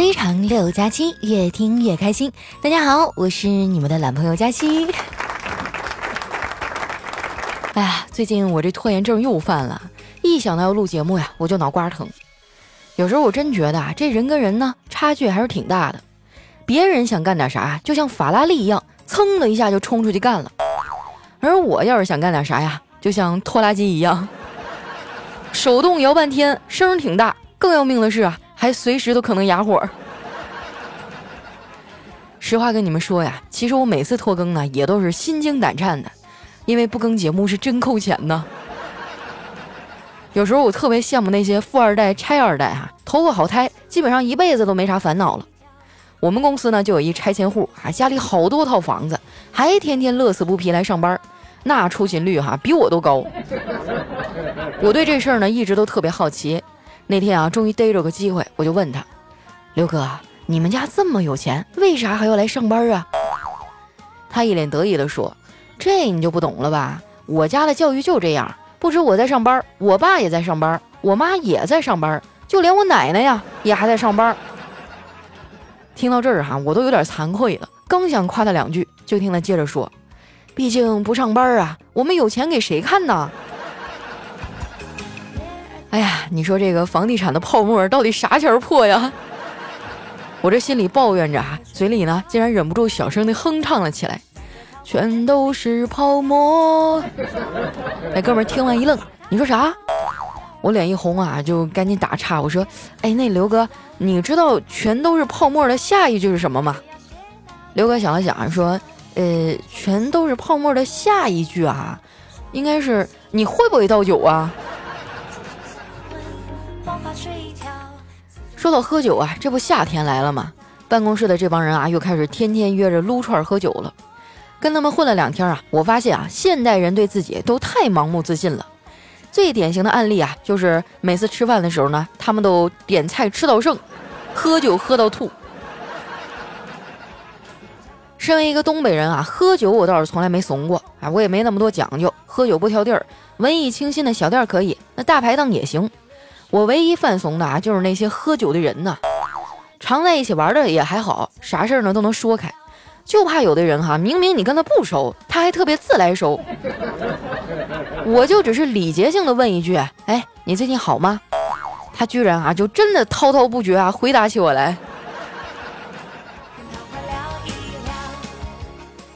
非常六加七，越听越开心。大家好，我是你们的懒朋友佳期。哎呀，最近我这拖延症又犯了，一想到要录节目呀，我就脑瓜疼。有时候我真觉得啊，这人跟人呢差距还是挺大的。别人想干点啥，就像法拉利一样，噌的一下就冲出去干了；而我要是想干点啥呀，就像拖拉机一样，手动摇半天，声儿挺大。更要命的是啊。还随时都可能哑火。实话跟你们说呀，其实我每次拖更呢，也都是心惊胆颤的，因为不更节目是真扣钱呢。有时候我特别羡慕那些富二代、拆二代哈，投个好胎，基本上一辈子都没啥烦恼了。我们公司呢就有一拆迁户啊，家里好多套房子，还天天乐此不疲来上班，那出勤率哈比我都高。我对这事儿呢一直都特别好奇。那天啊，终于逮着个机会，我就问他：“刘哥，你们家这么有钱，为啥还要来上班啊？”他一脸得意地说：“这你就不懂了吧？我家的教育就这样，不止我在上班，我爸也在上班，我妈也在上班，就连我奶奶呀也还在上班。”听到这儿哈，我都有点惭愧了，刚想夸他两句，就听他接着说：“毕竟不上班啊，我们有钱给谁看呢？”哎呀，你说这个房地产的泡沫到底啥前破呀？我这心里抱怨着啊，嘴里呢竟然忍不住小声的哼唱了起来，全都是泡沫。那哥们听完一愣，你说啥？我脸一红啊，就赶紧打岔，我说，哎，那刘哥，你知道全都是泡沫的下一句是什么吗？刘哥想了想说，呃，全都是泡沫的下一句啊，应该是你会不会倒酒啊？说到喝酒啊，这不夏天来了吗？办公室的这帮人啊，又开始天天约着撸串喝酒了。跟他们混了两天啊，我发现啊，现代人对自己都太盲目自信了。最典型的案例啊，就是每次吃饭的时候呢，他们都点菜吃到剩，喝酒喝到吐。身为一个东北人啊，喝酒我倒是从来没怂过啊，我也没那么多讲究，喝酒不挑地儿，文艺清新的小店可以，那大排档也行。我唯一犯怂的啊，就是那些喝酒的人呢。常在一起玩的也还好，啥事儿呢都能说开，就怕有的人哈，明明你跟他不熟，他还特别自来熟。我就只是礼节性的问一句，哎，你最近好吗？他居然啊，就真的滔滔不绝啊，回答起我来。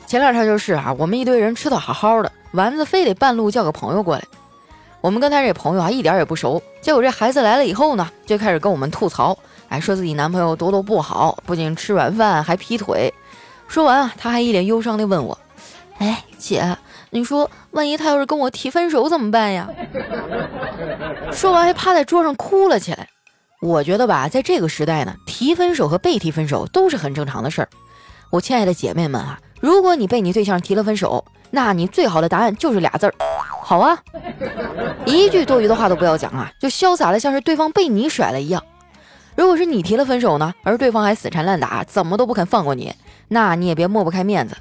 前两天就是啊，我们一堆人吃的好好的，丸子非得半路叫个朋友过来。我们跟他这朋友啊一点也不熟，结果这孩子来了以后呢，就开始跟我们吐槽，哎，说自己男朋友多多不好，不仅吃软饭还劈腿。说完啊，他还一脸忧伤地问我：“哎，姐，你说万一他要是跟我提分手怎么办呀？”说完还趴在桌上哭了起来。我觉得吧，在这个时代呢，提分手和被提分手都是很正常的事儿。我亲爱的姐妹们啊，如果你被你对象提了分手，那你最好的答案就是俩字儿。好啊，一句多余的话都不要讲啊，就潇洒的像是对方被你甩了一样。如果是你提了分手呢，而对方还死缠烂打，怎么都不肯放过你，那你也别抹不开面子。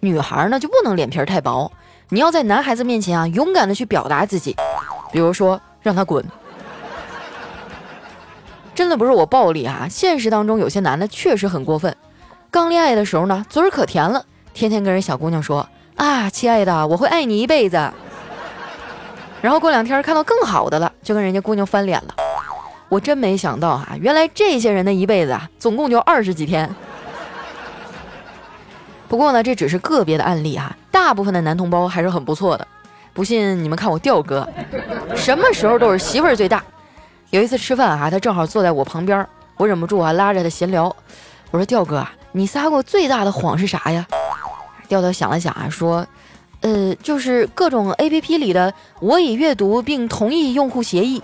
女孩呢就不能脸皮太薄，你要在男孩子面前啊勇敢的去表达自己，比如说让他滚。真的不是我暴力啊，现实当中有些男的确实很过分。刚恋爱的时候呢，嘴儿可甜了，天天跟人小姑娘说啊，亲爱的，我会爱你一辈子。然后过两天看到更好的了，就跟人家姑娘翻脸了。我真没想到啊，原来这些人的一辈子啊，总共就二十几天。不过呢，这只是个别的案例哈，大部分的男同胞还是很不错的。不信你们看我调哥，什么时候都是媳妇儿最大。有一次吃饭哈，他正好坐在我旁边，我忍不住啊拉着他闲聊。我说调哥，你撒过最大的谎是啥呀？调调想了想啊，说。呃，就是各种 A P P 里的，我已阅读并同意用户协议。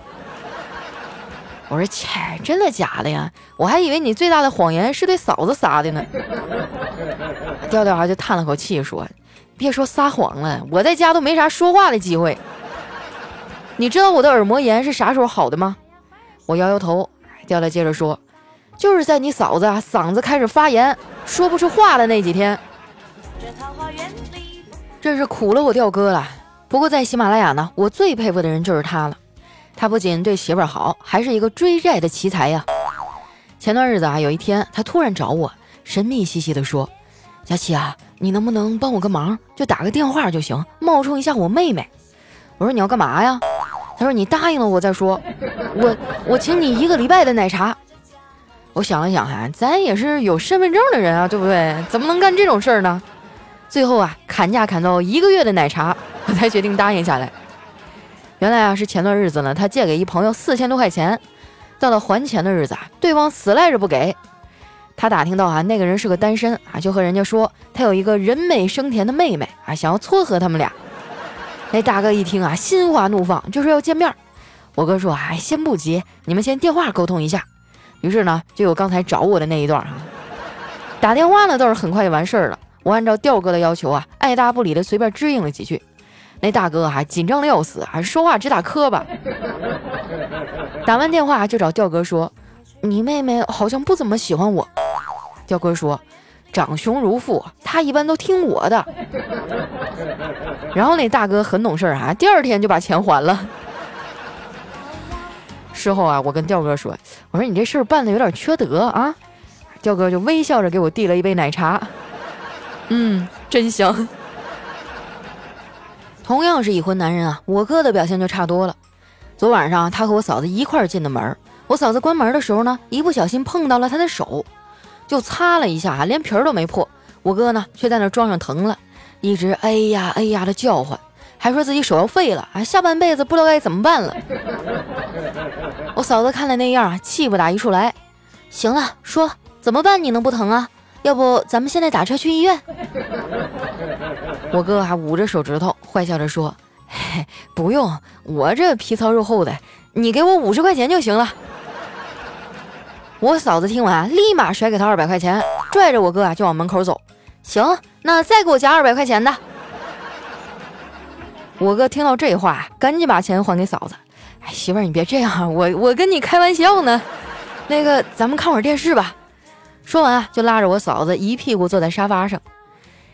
我说切，真的假的呀？我还以为你最大的谎言是对嫂子撒的呢。调调啊就叹了口气说：“别说撒谎了，我在家都没啥说话的机会。你知道我的耳膜炎是啥时候好的吗？”我摇摇头。调调接着说：“就是在你嫂子嗓子开始发炎，说不出话的那几天。”真是苦了我调哥了。不过在喜马拉雅呢，我最佩服的人就是他了。他不仅对媳妇儿好，还是一个追债的奇才呀。前段日子啊，有一天他突然找我，神秘兮兮的说：“佳琪啊，你能不能帮我个忙？就打个电话就行，冒充一下我妹妹。”我说：“你要干嘛呀？”他说：“你答应了我再说。”我我请你一个礼拜的奶茶。我想了想，哈，咱也是有身份证的人啊，对不对？怎么能干这种事儿呢？最后啊，砍价砍到一个月的奶茶，我才决定答应下来。原来啊，是前段日子呢，他借给一朋友四千多块钱。到了还钱的日子啊，对方死赖着不给。他打听到啊，那个人是个单身啊，就和人家说他有一个人美声甜的妹妹啊，想要撮合他们俩。那大哥一听啊，心花怒放，就说要见面。我哥说哎，先不急，你们先电话沟通一下。于是呢，就有刚才找我的那一段啊。打电话呢倒是很快就完事儿了。我按照调哥的要求啊，爱答不理的随便支应了几句。那大哥还紧张的要死，还说话直打磕巴。打完电话就找调哥说：“你妹妹好像不怎么喜欢我。”调哥说：“长兄如父，她一般都听我的。”然后那大哥很懂事啊，第二天就把钱还了。事后啊，我跟调哥说：“我说你这事儿办的有点缺德啊。”调哥就微笑着给我递了一杯奶茶，嗯，真香。同样是已婚男人啊，我哥的表现就差多了。昨晚上他和我嫂子一块进的门，我嫂子关门的时候呢，一不小心碰到了他的手，就擦了一下，连皮儿都没破。我哥呢，却在那装上疼了，一直哎呀哎呀的叫唤，还说自己手要废了，啊，下半辈子不知道该怎么办了。我嫂子看了那样啊，气不打一处来。行了，说怎么办？你能不疼啊？要不咱们现在打车去医院？我哥还捂着手指头，坏笑着说：“嘿，不用，我这皮糙肉厚的，你给我五十块钱就行了。”我嫂子听完，立马甩给他二百块钱，拽着我哥啊就往门口走。行，那再给我加二百块钱的。我哥听到这话，赶紧把钱还给嫂子。哎，媳妇儿，你别这样，我我跟你开玩笑呢。那个，咱们看会儿电视吧。说完啊，就拉着我嫂子一屁股坐在沙发上。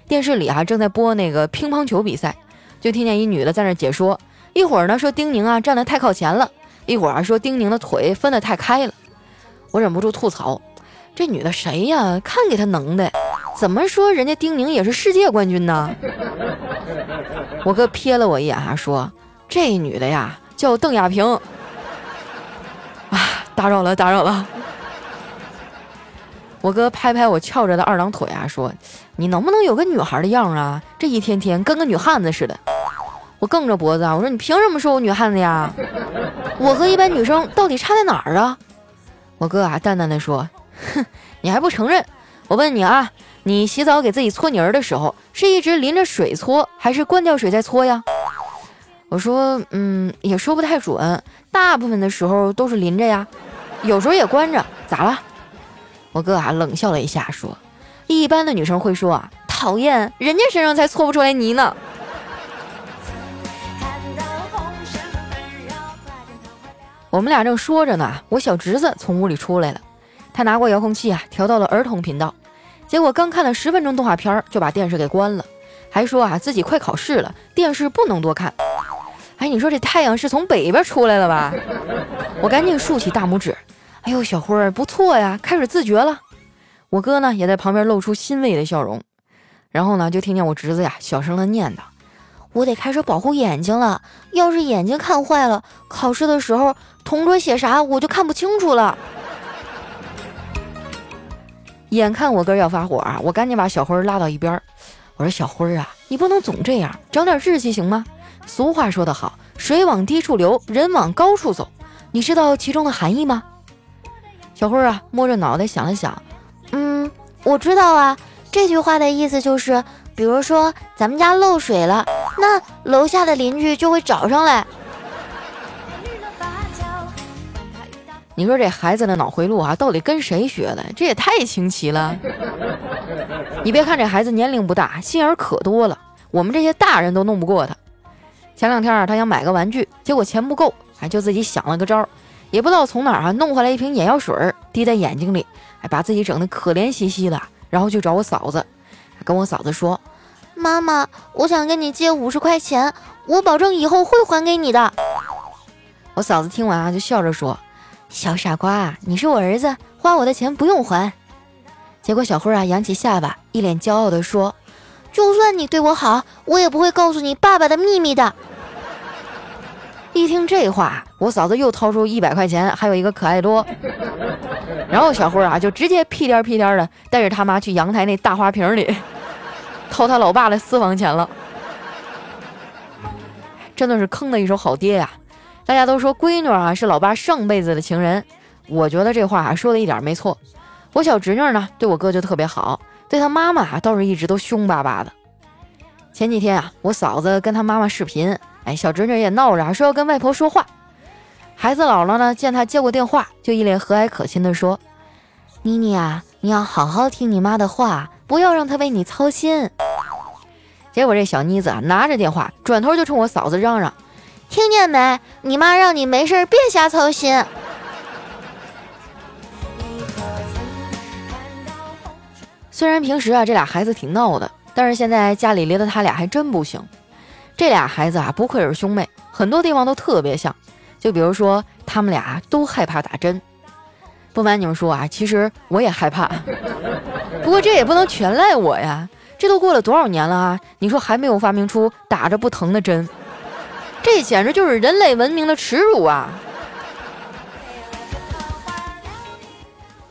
电视里啊正在播那个乒乓球比赛，就听见一女的在那解说。一会儿呢说丁宁啊站得太靠前了，一会儿啊说丁宁的腿分得太开了。我忍不住吐槽：这女的谁呀？看给她能的，怎么说人家丁宁也是世界冠军呢？我哥瞥了我一眼，还说：“这女的呀叫邓亚萍。”啊，打扰了，打扰了。我哥拍拍我翘着的二郎腿啊，说：“你能不能有个女孩的样啊？这一天天跟个女汉子似的。”我梗着脖子啊，我说：“你凭什么说我女汉子呀？我和一般女生到底差在哪儿啊？”我哥啊淡淡的说：“哼，你还不承认？我问你啊，你洗澡给自己搓泥儿的时候，是一直淋着水搓，还是关掉水再搓呀？”我说：“嗯，也说不太准，大部分的时候都是淋着呀，有时候也关着，咋了？”我哥啊冷笑了一下，说：“一般的女生会说啊，讨厌，人家身上才搓不出来泥呢。”我们俩正说着呢，我小侄子从屋里出来了，他拿过遥控器啊，调到了儿童频道，结果刚看了十分钟动画片，就把电视给关了，还说啊自己快考试了，电视不能多看。哎，你说这太阳是从北边出来了吧？我赶紧竖起大拇指。哎呦，小辉儿不错呀，开始自觉了。我哥呢也在旁边露出欣慰的笑容。然后呢，就听见我侄子呀小声的念叨：“我得开始保护眼睛了，要是眼睛看坏了，考试的时候同桌写啥我就看不清楚了。”眼看我哥要发火啊，我赶紧把小辉儿拉到一边。我说：“小辉儿啊，你不能总这样，长点志气行吗？俗话说得好，水往低处流，人往高处走。你知道其中的含义吗？”小辉啊，摸着脑袋想了想，嗯，我知道啊。这句话的意思就是，比如说咱们家漏水了，那楼下的邻居就会找上来。你说这孩子的脑回路啊，到底跟谁学的？这也太清奇了。你别看这孩子年龄不大，心眼可多了，我们这些大人都弄不过他。前两天啊，他想买个玩具，结果钱不够，哎，就自己想了个招。也不知道从哪儿啊弄回来一瓶眼药水儿，滴在眼睛里，还把自己整得可怜兮兮的，然后就找我嫂子，跟我嫂子说：“妈妈，我想跟你借五十块钱，我保证以后会还给你的。”我嫂子听完啊，就笑着说：“小傻瓜，你是我儿子，花我的钱不用还。”结果小辉啊扬起下巴，一脸骄傲地说：“就算你对我好，我也不会告诉你爸爸的秘密的。”一听这话，我嫂子又掏出一百块钱，还有一个可爱多。然后小辉啊，就直接屁颠屁颠的带着他妈去阳台那大花瓶里掏他老爸的私房钱了。真的是坑的一手好爹呀！大家都说闺女啊是老爸上辈子的情人，我觉得这话啊说的一点没错。我小侄女呢对我哥就特别好，对他妈妈倒是一直都凶巴巴的。前几天啊，我嫂子跟他妈妈视频。哎，小侄女也闹着说要跟外婆说话。孩子姥姥呢，见她接过电话，就一脸和蔼可亲地说：“妮妮啊，你要好好听你妈的话，不要让她为你操心。”结果这小妮子啊，拿着电话，转头就冲我嫂子嚷嚷：“听见没？你妈让你没事别瞎操心。”虽然平时啊，这俩孩子挺闹的，但是现在家里离的他俩还真不行。这俩孩子啊，不愧是兄妹，很多地方都特别像。就比如说，他们俩都害怕打针。不瞒你们说啊，其实我也害怕。不过这也不能全赖我呀，这都过了多少年了啊？你说还没有发明出打着不疼的针，这简直就是人类文明的耻辱啊！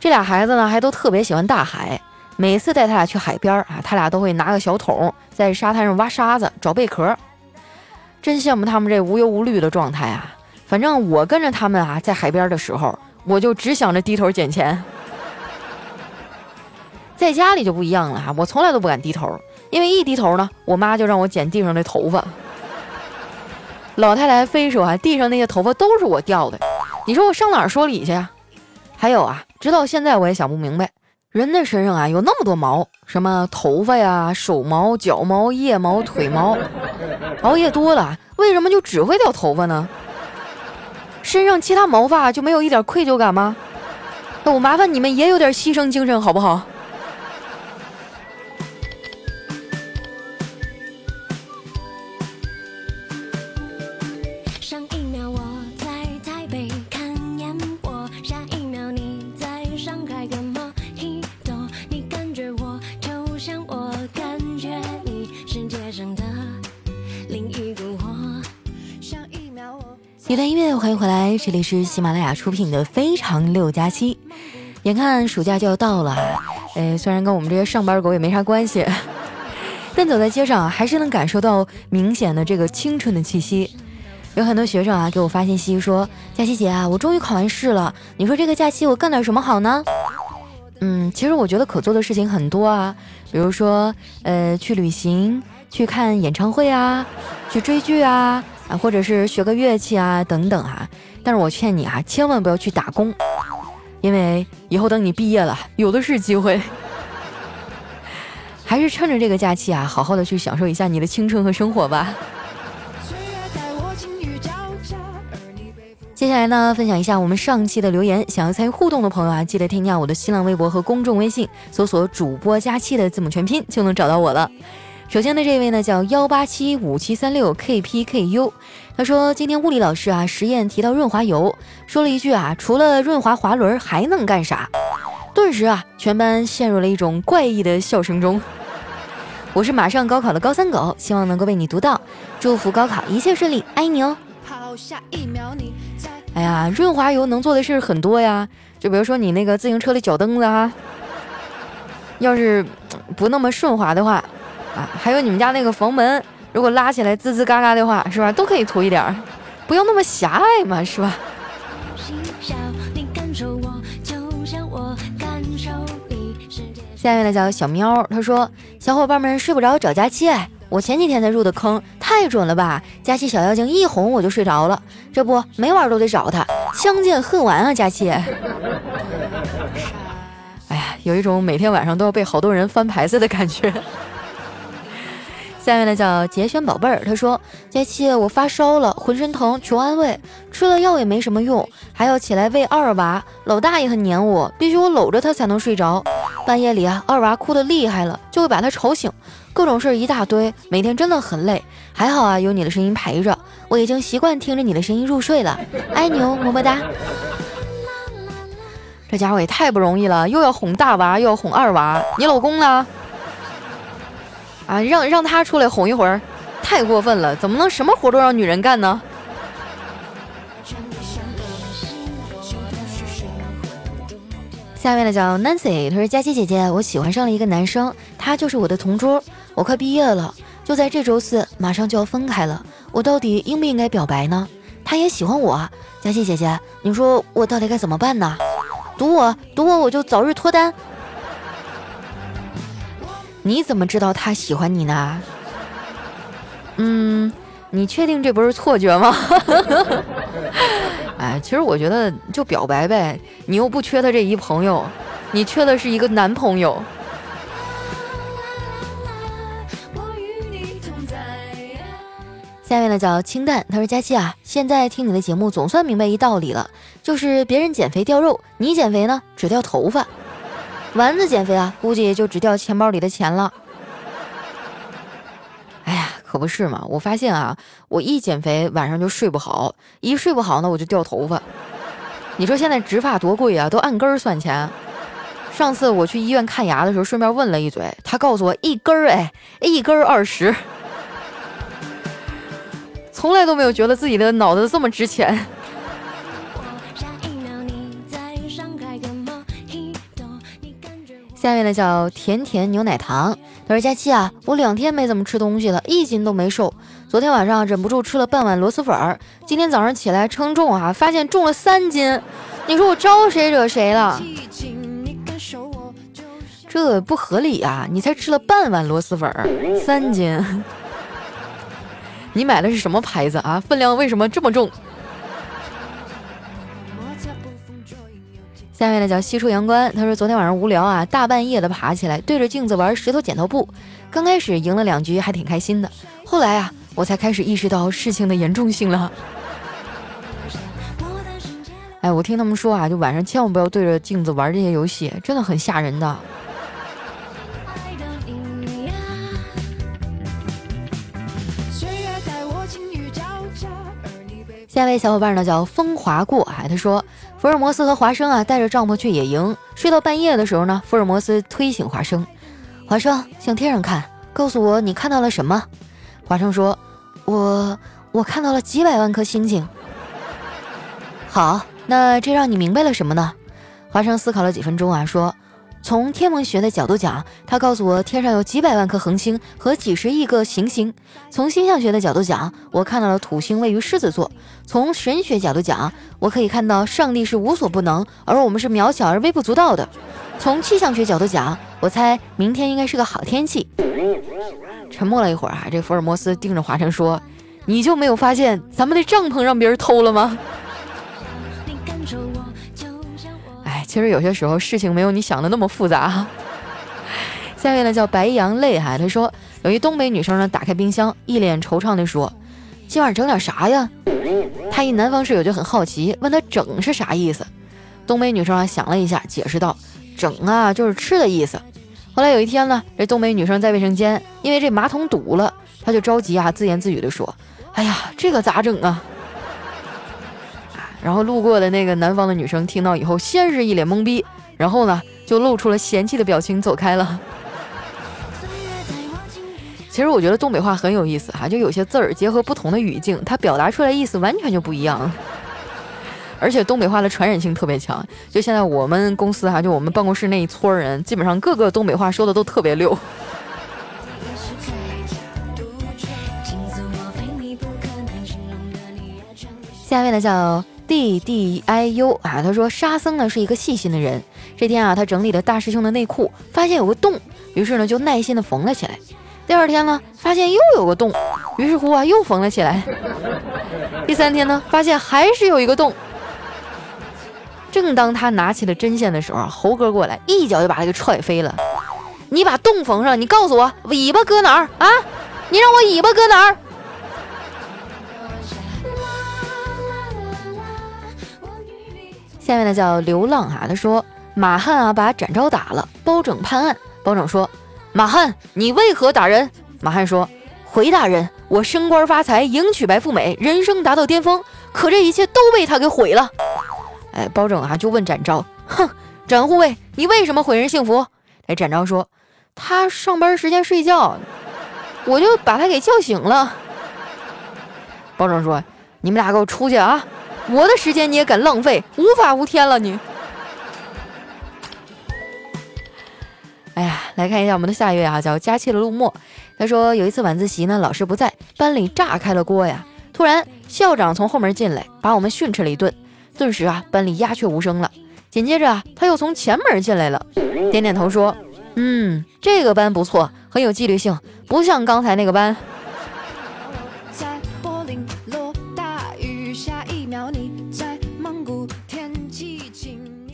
这俩孩子呢，还都特别喜欢大海。每次带他俩去海边啊，他俩都会拿个小桶在沙滩上挖沙子找贝壳。真羡慕他们这无忧无虑的状态啊！反正我跟着他们啊，在海边的时候，我就只想着低头捡钱。在家里就不一样了哈，我从来都不敢低头，因为一低头呢，我妈就让我捡地上的头发。老太太非说啊，地上那些头发都是我掉的，你说我上哪儿说理去呀？还有啊，直到现在我也想不明白，人的身上啊有那么多毛，什么头发呀、手毛、脚毛、腋毛、腿毛。熬夜多了，为什么就只会掉头发呢？身上其他毛发就没有一点愧疚感吗？那我麻烦你们也有点牺牲精神好不好？一段音乐，欢迎回来，这里是喜马拉雅出品的《非常六加七》。眼看暑假就要到了，哎，虽然跟我们这些上班狗也没啥关系，但走在街上还是能感受到明显的这个青春的气息。有很多学生啊给我发信息说：“佳琪姐啊，我终于考完试了，你说这个假期我干点什么好呢？”嗯，其实我觉得可做的事情很多啊，比如说呃去旅行、去看演唱会啊、去追剧啊。啊，或者是学个乐器啊，等等啊。但是我劝你啊，千万不要去打工，因为以后等你毕业了，有的是机会。还是趁着这个假期啊，好好的去享受一下你的青春和生活吧。接下来呢，分享一下我们上期的留言。想要参与互动的朋友啊，记得添加我的新浪微博和公众微信，搜索“主播佳期”的字母全拼，就能找到我了。首先的这位呢叫幺八七五七三六 kpku，他说今天物理老师啊实验提到润滑油，说了一句啊除了润滑滑轮还能干啥？顿时啊全班陷入了一种怪异的笑声中。我是马上高考的高三狗，希望能够被你读到，祝福高考一切顺利，爱你哦。哎呀，润滑油能做的事很多呀，就比如说你那个自行车的脚蹬子哈，要是不那么顺滑的话。啊，还有你们家那个房门，如果拉起来滋滋嘎嘎的话，是吧？都可以涂一点儿，不要那么狭隘嘛，是吧？下面呢叫小喵，他说：“小伙伴们睡不着找佳期，我前几天才入的坑，太准了吧！佳期小妖精一哄我就睡着了，这不每晚都得找他，相见恨晚啊，佳期。”哎呀，有一种每天晚上都要被好多人翻牌子的感觉。下面呢叫杰轩宝贝儿，他说：佳期，我发烧了，浑身疼，求安慰。吃了药也没什么用，还要起来喂二娃。老大也很黏我，必须我搂着他才能睡着。半夜里啊，二娃哭得厉害了，就会把他吵醒。各种事儿一大堆，每天真的很累。还好啊，有你的声音陪着，我已经习惯听着你的声音入睡了。爱你哦，么么哒。这家伙也太不容易了，又要哄大娃，又要哄二娃，你老公呢？啊，让让他出来哄一会儿，太过分了，怎么能什么活都让女人干呢？下面的叫 Nancy，她说佳琪姐姐，我喜欢上了一个男生，他就是我的同桌，我快毕业了，就在这周四，马上就要分开了，我到底应不应该表白呢？他也喜欢我，佳琪姐姐，你说我到底该怎么办呢？赌我，赌我，我就早日脱单。你怎么知道他喜欢你呢？嗯，你确定这不是错觉吗？哎，其实我觉得就表白呗，你又不缺他这一朋友，你缺的是一个男朋友。下面呢叫清淡，他说佳期啊，现在听你的节目总算明白一道理了，就是别人减肥掉肉，你减肥呢只掉头发，丸子减肥啊，估计就只掉钱包里的钱了。哎呀，可不是嘛，我发现啊，我一减肥晚上就睡不好，一睡不好呢我就掉头发。你说现在植发多贵啊，都按根儿算钱。上次我去医院看牙的时候，顺便问了一嘴，他告诉我一根儿哎，一根儿二十。从来都没有觉得自己的脑子这么值钱。下面的叫甜甜牛奶糖，他说：“佳期啊，我两天没怎么吃东西了，一斤都没瘦。昨天晚上忍不住吃了半碗螺蛳粉儿，今天早上起来称重啊，发现重了三斤。你说我招谁惹谁了？这不合理啊！你才吃了半碗螺蛳粉儿，三斤。”你买的是什么牌子啊？分量为什么这么重？下面呢叫西出阳关，他说昨天晚上无聊啊，大半夜的爬起来对着镜子玩石头剪刀布。刚开始赢了两局还挺开心的，后来啊，我才开始意识到事情的严重性了。哎，我听他们说啊，就晚上千万不要对着镜子玩这些游戏，真的很吓人的。下一位小伙伴呢叫风华过海，他说福尔摩斯和华生啊带着帐篷去野营，睡到半夜的时候呢，福尔摩斯推醒华生，华生向天上看，告诉我你看到了什么？华生说，我我看到了几百万颗星星。好，那这让你明白了什么呢？华生思考了几分钟啊，说。从天文学的角度讲，他告诉我天上有几百万颗恒星和几十亿个行星。从星象学的角度讲，我看到了土星位于狮子座。从神学角度讲，我可以看到上帝是无所不能，而我们是渺小而微不足道的。从气象学角度讲，我猜明天应该是个好天气。沉默了一会儿啊，这福尔摩斯盯着华晨说：“你就没有发现咱们的帐篷让别人偷了吗？”其实有些时候事情没有你想的那么复杂。下面呢叫白羊泪哈，他说有一东北女生呢打开冰箱，一脸惆怅地说：“今晚整点啥呀？”他一南方室友就很好奇，问他“整”是啥意思。东北女生啊想了一下，解释道：“整啊就是吃的意思。”后来有一天呢，这东北女生在卫生间，因为这马桶堵了，她就着急啊，自言自语地说：“哎呀，这个咋整啊？”然后路过的那个南方的女生听到以后，先是一脸懵逼，然后呢就露出了嫌弃的表情走开了。其实我觉得东北话很有意思哈，就有些字儿结合不同的语境，它表达出来意思完全就不一样。而且东北话的传染性特别强，就现在我们公司哈，就我们办公室那一撮人，基本上各个东北话说的都特别溜。下面呢叫。D D I U 啊，他说沙僧呢是一个细心的人。这天啊，他整理了大师兄的内裤，发现有个洞，于是呢就耐心的缝了起来。第二天呢，发现又有个洞，于是乎啊又缝了起来。第三天呢，发现还是有一个洞。正当他拿起了针线的时候，猴哥过来一脚就把他给踹飞了。你把洞缝上，你告诉我尾巴搁哪儿啊？你让我尾巴搁哪儿？下面呢叫流浪哈，他说马汉啊把展昭打了，包拯判案。包拯说：“马汉，你为何打人？”马汉说：“回大人，我升官发财，迎娶白富美，人生达到巅峰，可这一切都被他给毁了。”哎，包拯啊就问展昭：“哼，展护卫，你为什么毁人幸福？哎，展昭说，他上班时间睡觉，我就把他给叫醒了。包拯说，你们俩给我出去啊！我的时间你也敢浪费，无法无天了你！哎呀，来看一下我们的下一位啊，叫佳期的陆墨。他说有一次晚自习呢，老师不在，班里炸开了锅呀。突然校长从后门进来，把我们训斥了一顿。顿时啊，班里鸦雀无声了。紧接着，他又从前门进来了，点点头说：“嗯，这个班不错，很有纪律性，不像刚才那个班。”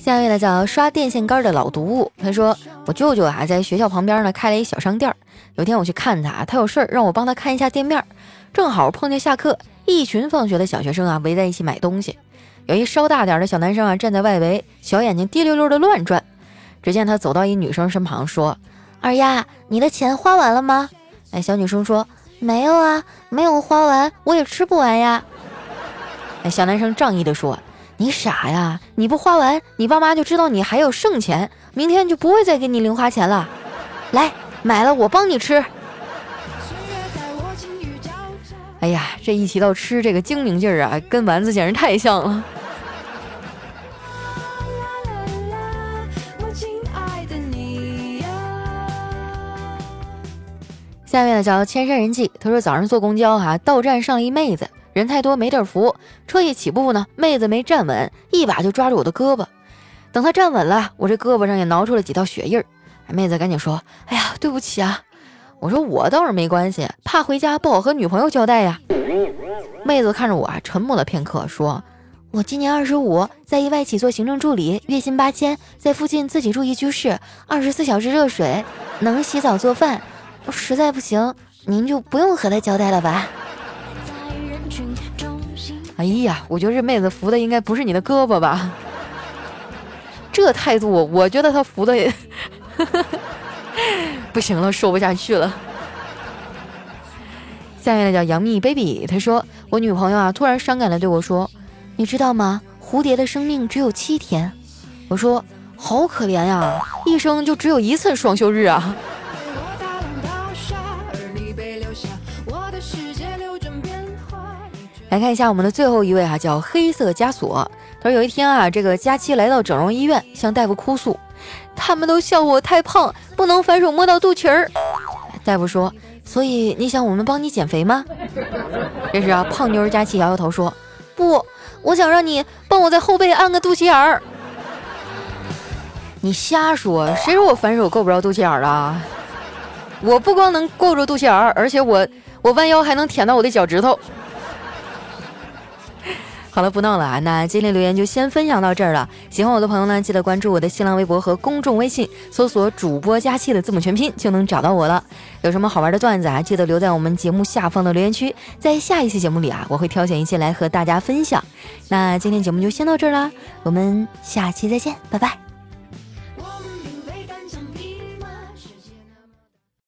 下一位呢叫刷电线杆的老毒物，他说我舅舅啊在学校旁边呢开了一小商店，有天我去看他，他有事儿让我帮他看一下店面，正好碰见下课，一群放学的小学生啊围在一起买东西，有一稍大点的小男生啊站在外围，小眼睛滴溜溜的乱转。只见他走到一女生身旁说：“二丫，你的钱花完了吗？”哎，小女生说：“没有啊，没有花完，我也吃不完呀。”哎，小男生仗义的说。你傻呀！你不花完，你爸妈就知道你还有剩钱，明天就不会再给你零花钱了。来，买了我帮你吃。哎呀，这一提到吃，这个精明劲儿啊，跟丸子简直太像了。下面呢叫千山人迹，他说早上坐公交哈，到站上了一妹子。人太多没地儿扶，车一起步呢，妹子没站稳，一把就抓住我的胳膊。等她站稳了，我这胳膊上也挠出了几道血印儿。妹子赶紧说：“哎呀，对不起啊！”我说：“我倒是没关系，怕回家不好和女朋友交代呀。”妹子看着我啊，沉默了片刻，说：“我今年二十五，在一外企做行政助理，月薪八千，在附近自己住一居室，二十四小时热水，能洗澡做饭。实在不行，您就不用和她交代了吧。”哎呀，我觉得这妹子扶的应该不是你的胳膊吧？这态度，我觉得她扶的也 不行了，说不下去了。下面的叫杨幂 baby，他说我女朋友啊，突然伤感的对我说：“你知道吗？蝴蝶的生命只有七天。”我说：“好可怜呀，一生就只有一次双休日啊。”来看一下我们的最后一位哈，叫黑色枷锁。他说有一天啊，这个佳期来到整容医院，向大夫哭诉，他们都笑我太胖，不能反手摸到肚脐儿。大夫说，所以你想我们帮你减肥吗？这时啊，胖妞佳期摇摇头说，不，我想让你帮我在后背按个肚脐眼儿。你瞎说，谁说我反手够不着肚脐眼儿了？我不光能够着肚脐眼儿，而且我我弯腰还能舔到我的脚趾头。好了，不闹了啊！那今天留言就先分享到这儿了。喜欢我的朋友呢，记得关注我的新浪微博和公众微信，搜索“主播佳期”的字母全拼就能找到我了。有什么好玩的段子啊，记得留在我们节目下方的留言区，在下一期节目里啊，我会挑选一些来和大家分享。那今天节目就先到这儿啦，我们下期再见，拜拜。